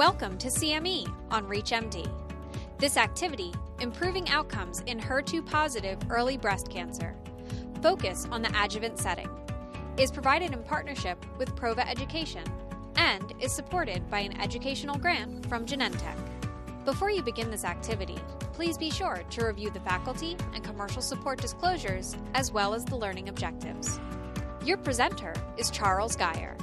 Welcome to CME on ReachMD. This activity, Improving Outcomes in HER2 Positive Early Breast Cancer, focus on the adjuvant setting, is provided in partnership with Prova Education and is supported by an educational grant from Genentech. Before you begin this activity, please be sure to review the faculty and commercial support disclosures as well as the learning objectives. Your presenter is Charles Geyer.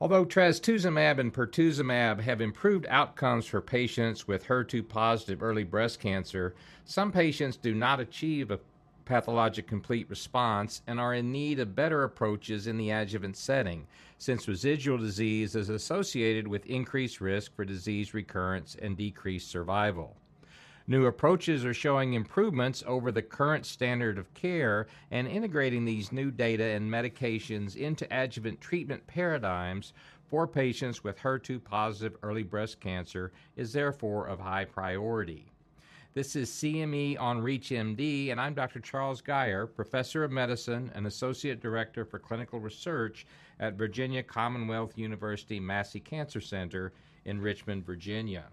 Although trastuzumab and pertuzumab have improved outcomes for patients with HER2 positive early breast cancer, some patients do not achieve a pathologic complete response and are in need of better approaches in the adjuvant setting, since residual disease is associated with increased risk for disease recurrence and decreased survival. New approaches are showing improvements over the current standard of care, and integrating these new data and medications into adjuvant treatment paradigms for patients with HER2 positive early breast cancer is therefore of high priority. This is CME on ReachMD, and I'm Dr. Charles Geyer, Professor of Medicine and Associate Director for Clinical Research at Virginia Commonwealth University Massey Cancer Center in Richmond, Virginia.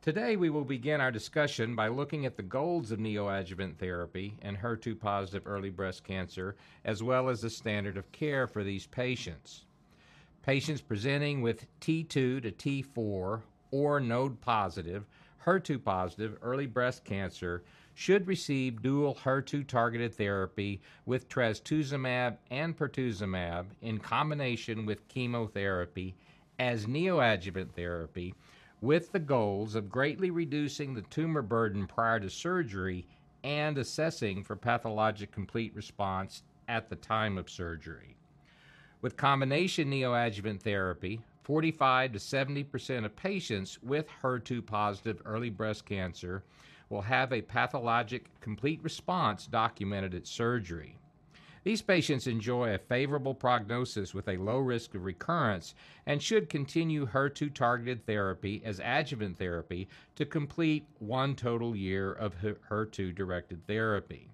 Today, we will begin our discussion by looking at the goals of neoadjuvant therapy in HER2 positive early breast cancer, as well as the standard of care for these patients. Patients presenting with T2 to T4 or node positive, HER2 positive early breast cancer should receive dual HER2 targeted therapy with trastuzumab and pertuzumab in combination with chemotherapy as neoadjuvant therapy with the goals of greatly reducing the tumor burden prior to surgery and assessing for pathologic complete response at the time of surgery. With combination neoadjuvant therapy, 45 to 70 percent of patients with HER2 positive early breast cancer will have a pathologic complete response documented at surgery. These patients enjoy a favorable prognosis with a low risk of recurrence and should continue HER2 targeted therapy as adjuvant therapy to complete one total year of HER2 directed therapy.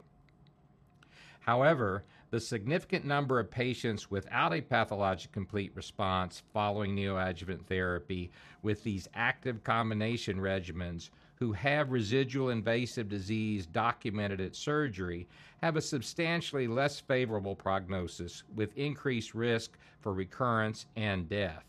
However, the significant number of patients without a pathologic complete response following neoadjuvant therapy with these active combination regimens who have residual invasive disease documented at surgery have a substantially less favorable prognosis with increased risk for recurrence and death.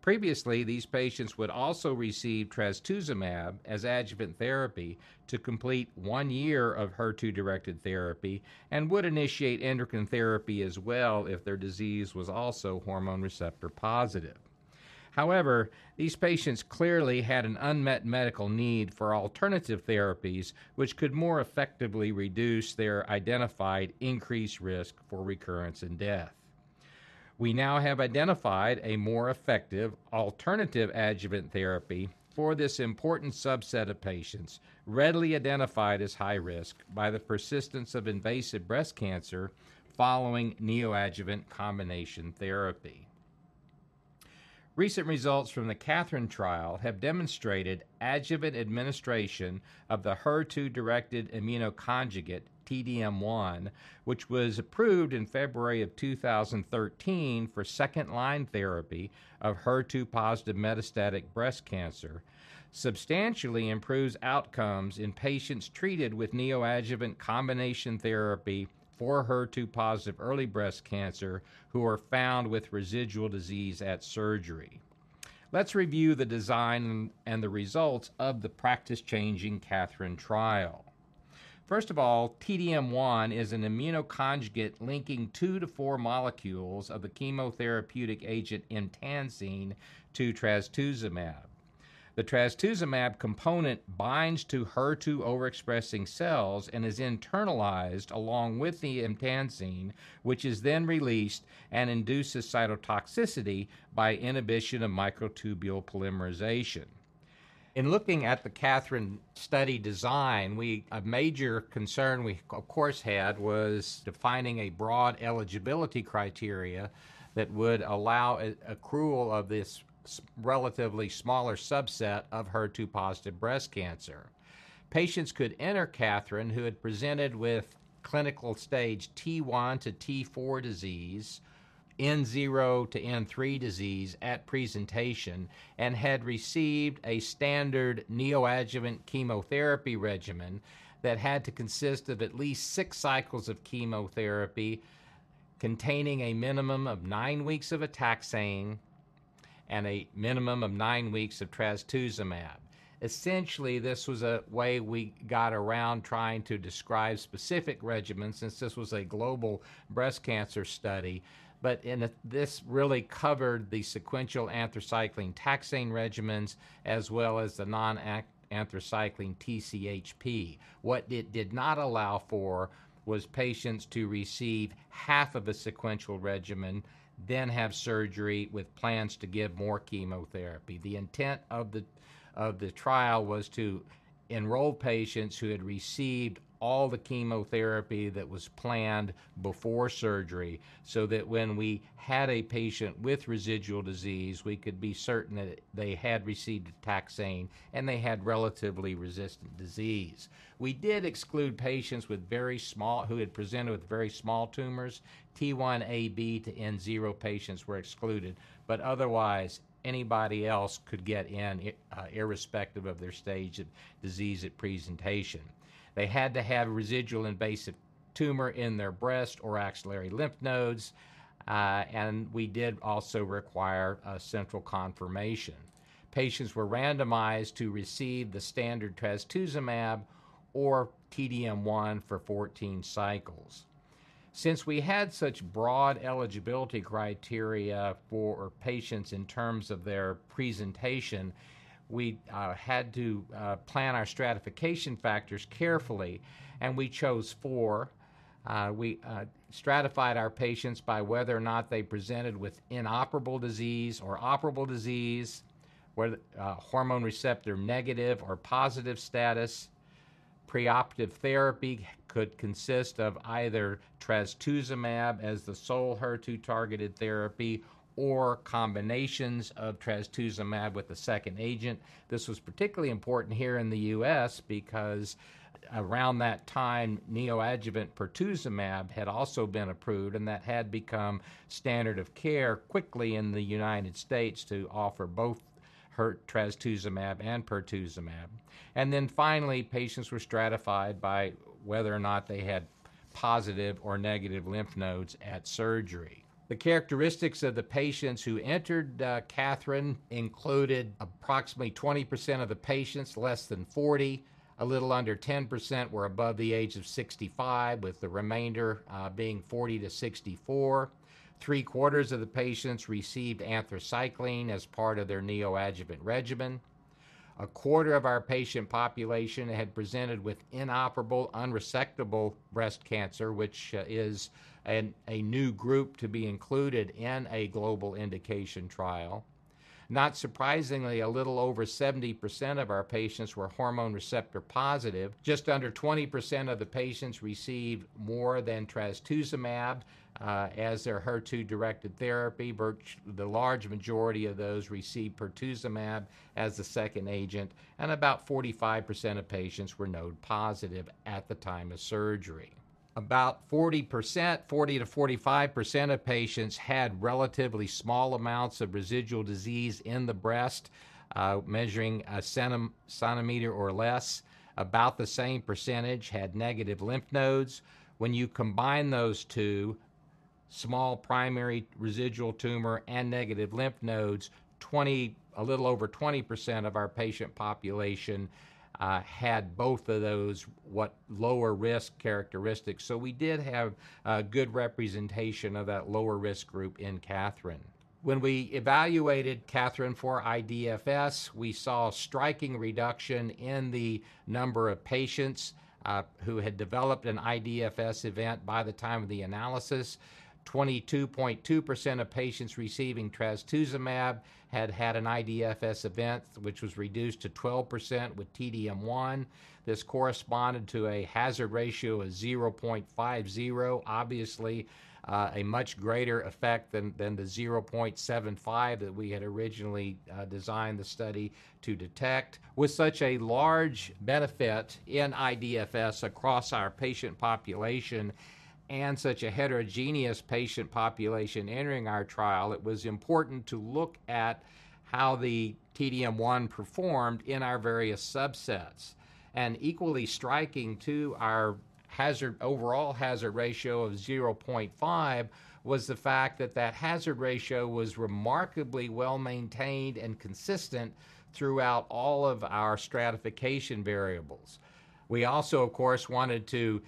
Previously, these patients would also receive trastuzumab as adjuvant therapy to complete one year of HER2 directed therapy and would initiate endocrine therapy as well if their disease was also hormone receptor positive. However, these patients clearly had an unmet medical need for alternative therapies which could more effectively reduce their identified increased risk for recurrence and death. We now have identified a more effective alternative adjuvant therapy for this important subset of patients, readily identified as high risk by the persistence of invasive breast cancer following neoadjuvant combination therapy. Recent results from the KATHERINE trial have demonstrated adjuvant administration of the HER2 directed immunoconjugate TDM1, which was approved in February of 2013 for second line therapy of HER2 positive metastatic breast cancer, substantially improves outcomes in patients treated with neoadjuvant combination therapy for HER2 positive early breast cancer who are found with residual disease at surgery. Let's review the design and the results of the practice changing KATHERINE trial. First of all, TDM1 is an immunoconjugate linking two to four molecules of the chemotherapeutic agent emtansine to trastuzumab. The trastuzumab component binds to HER2 overexpressing cells and is internalized along with the emtansine, which is then released and induces cytotoxicity by inhibition of microtubule polymerization. In looking at the KATHERINE study design, we a major concern we of course had was defining a broad eligibility criteria that would allow accrual of this relatively smaller subset of HER2 positive breast cancer. Patients could enter KATHERINE who had presented with clinical stage T1 to T4 disease N0 to N3 disease at presentation and had received a standard neoadjuvant chemotherapy regimen that had to consist of at least six cycles of chemotherapy containing a minimum of nine weeks of a taxane and a minimum of nine weeks of trastuzumab. Essentially, this was a way we got around trying to describe specific regimens since this was a global breast cancer study. But a, this really covered the sequential anthracycline taxane regimens as well as the non anthracycline TCHP. What it did not allow for was patients to receive half of a sequential regimen, then have surgery with plans to give more chemotherapy. The intent of the of the trial was to enroll patients who had received all the chemotherapy that was planned before surgery so that when we had a patient with residual disease, we could be certain that they had received taxane and they had relatively resistant disease. We did exclude patients with very small, who had presented with very small tumors. T1AB to N0 patients were excluded, but otherwise, anybody else could get in, uh, irrespective of their stage of disease at presentation. They had to have residual invasive tumor in their breast or axillary lymph nodes, uh, and we did also require a central confirmation. Patients were randomized to receive the standard trastuzumab or TDM1 for 14 cycles. Since we had such broad eligibility criteria for patients in terms of their presentation, we uh, had to uh, plan our stratification factors carefully, and we chose four. Uh, we uh, stratified our patients by whether or not they presented with inoperable disease or operable disease, whether uh, hormone receptor negative or positive status. Preoperative therapy could consist of either trastuzumab as the sole HER2 targeted therapy or combinations of trastuzumab with a second agent. This was particularly important here in the U.S. because around that time, neoadjuvant pertuzumab had also been approved, and that had become standard of care quickly in the United States to offer both her trastuzumab and pertuzumab. And then finally, patients were stratified by whether or not they had positive or negative lymph nodes at surgery. The characteristics of the patients who entered uh, KATHERINE included approximately 20% of the patients, less than 40. A little under 10% were above the age of 65, with the remainder uh, being 40 to 64. Three quarters of the patients received anthracycline as part of their neoadjuvant regimen. A quarter of our patient population had presented with inoperable, unresectable breast cancer, which uh, is an, a new group to be included in a global indication trial. Not surprisingly, a little over 70% of our patients were hormone receptor positive. Just under 20% of the patients received more than trastuzumab, uh, as their HER2 directed therapy. The large majority of those received pertuzumab as the second agent, and about 45% of patients were node positive at the time of surgery. About 40%, 40 to 45% of patients had relatively small amounts of residual disease in the breast, uh, measuring a centimeter or less. About the same percentage had negative lymph nodes. When you combine those two, small primary residual tumor and negative lymph nodes, 20, a little over 20% of our patient population uh, had both of those what lower risk characteristics. So we did have a good representation of that lower risk group in KATHERINE. When we evaluated KATHERINE for IDFS, we saw a striking reduction in the number of patients uh, who had developed an IDFS event by the time of the analysis. 22.2% of patients receiving trastuzumab had had an IDFS event, which was reduced to 12% with TDM1. This corresponded to a hazard ratio of 0.50, obviously uh, a much greater effect than, than the 0.75 that we had originally uh, designed the study to detect. With such a large benefit in IDFS across our patient population, and such a heterogeneous patient population entering our trial, it was important to look at how the TDM1 performed in our various subsets. And equally striking to our hazard overall hazard ratio of 0.5 was the fact that that hazard ratio was remarkably well maintained and consistent throughout all of our stratification variables. We also, of course, wanted to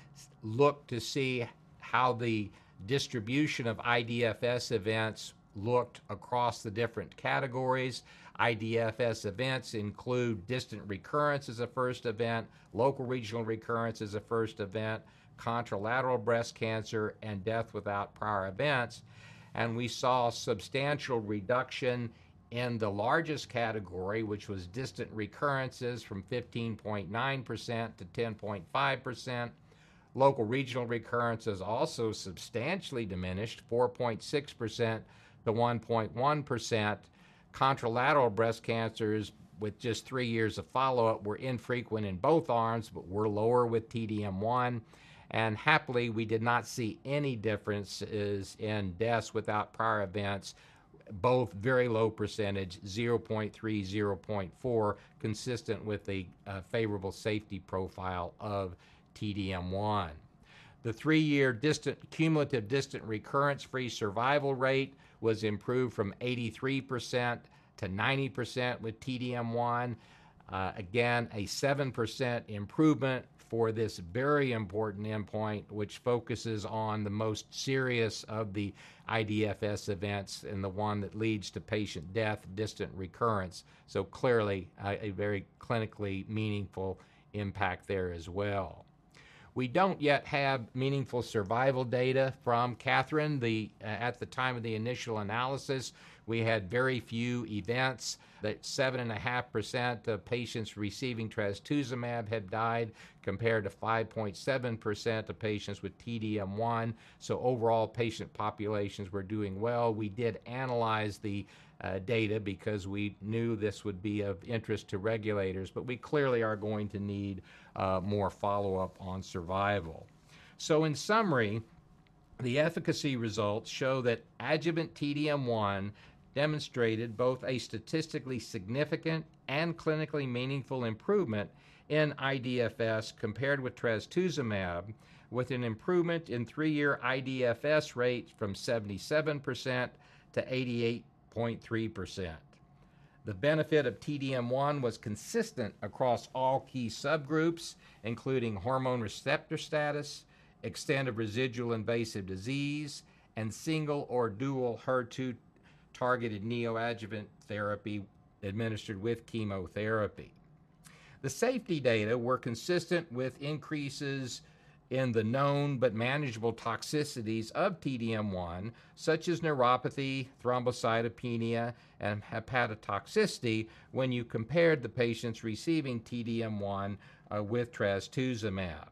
look to see how the distribution of IDFS events looked across the different categories. IDFS events include distant recurrence as a first event, local regional recurrence as a first event, contralateral breast cancer, and death without prior events. And we saw substantial reduction in the largest category, which was distant recurrences from 15.9% to 10.5%. Local regional recurrences also substantially diminished, 4.6% to 1.1%. Contralateral breast cancers with just three years of follow up were infrequent in both arms, but were lower with TDM1. And happily, we did not see any differences in deaths without prior events, both very low percentage, 0.3, 0.4, consistent with the uh, favorable safety profile of TDM1. The three year distant, cumulative distant recurrence free survival rate was improved from 83% to 90% with TDM1. Uh, again, a 7% improvement for this very important endpoint, which focuses on the most serious of the IDFS events and the one that leads to patient death, distant recurrence. So, clearly, a very clinically meaningful impact there as well. We don't yet have meaningful survival data from KATHERINE The, uh, at the time of the initial analysis, we had very few events. That 7.5% of patients receiving trastuzumab had died, compared to 5.7% of patients with TDM1. So overall, patient populations were doing well. We did analyze the uh, data because we knew this would be of interest to regulators, but we clearly are going to need uh, more follow up on survival. So, in summary, the efficacy results show that adjuvant TDM1 demonstrated both a statistically significant and clinically meaningful improvement in IDFS compared with trastuzumab, with an improvement in three year IDFS rate from 77% to 88.3%. The benefit of TDM1 was consistent across all key subgroups, including hormone receptor status, extent of residual invasive disease, and single or dual HER2 targeted neoadjuvant therapy administered with chemotherapy. The safety data were consistent with increases in the known but manageable toxicities of TDM1, such as neuropathy, thrombocytopenia, and hepatotoxicity, when you compared the patients receiving TDM1 uh, with trastuzumab.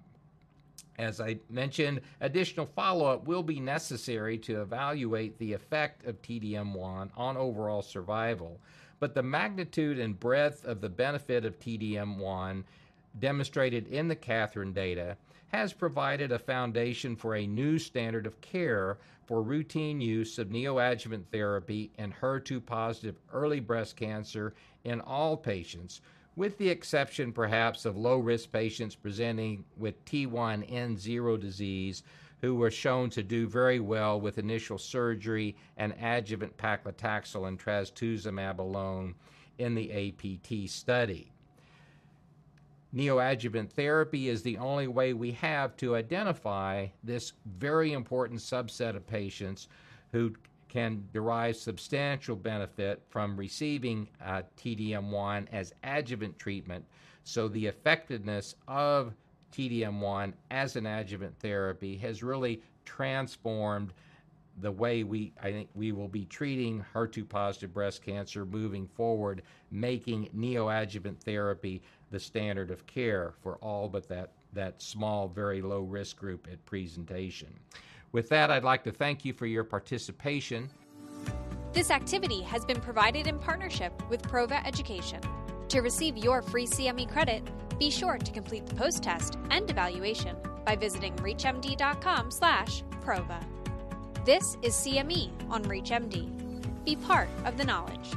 As I mentioned, additional follow up will be necessary to evaluate the effect of TDM1 on overall survival, but the magnitude and breadth of the benefit of TDM1 demonstrated in the KATHERINE data has provided a foundation for a new standard of care for routine use of neoadjuvant therapy in HER2 positive early breast cancer in all patients with the exception perhaps of low risk patients presenting with T1N0 disease who were shown to do very well with initial surgery and adjuvant paclitaxel and trastuzumab alone in the APT study. Neoadjuvant therapy is the only way we have to identify this very important subset of patients who can derive substantial benefit from receiving uh, TDM1 as adjuvant treatment. So the effectiveness of TDM1 as an adjuvant therapy has really transformed the way we I think we will be treating HER2 positive breast cancer moving forward, making neoadjuvant therapy the standard of care for all but that that small, very low risk group at presentation. With that, I'd like to thank you for your participation. This activity has been provided in partnership with Prova Education. To receive your free CME credit, be sure to complete the post test and evaluation by visiting reachmd.com/prova. This is CME on ReachMD. Be part of the knowledge.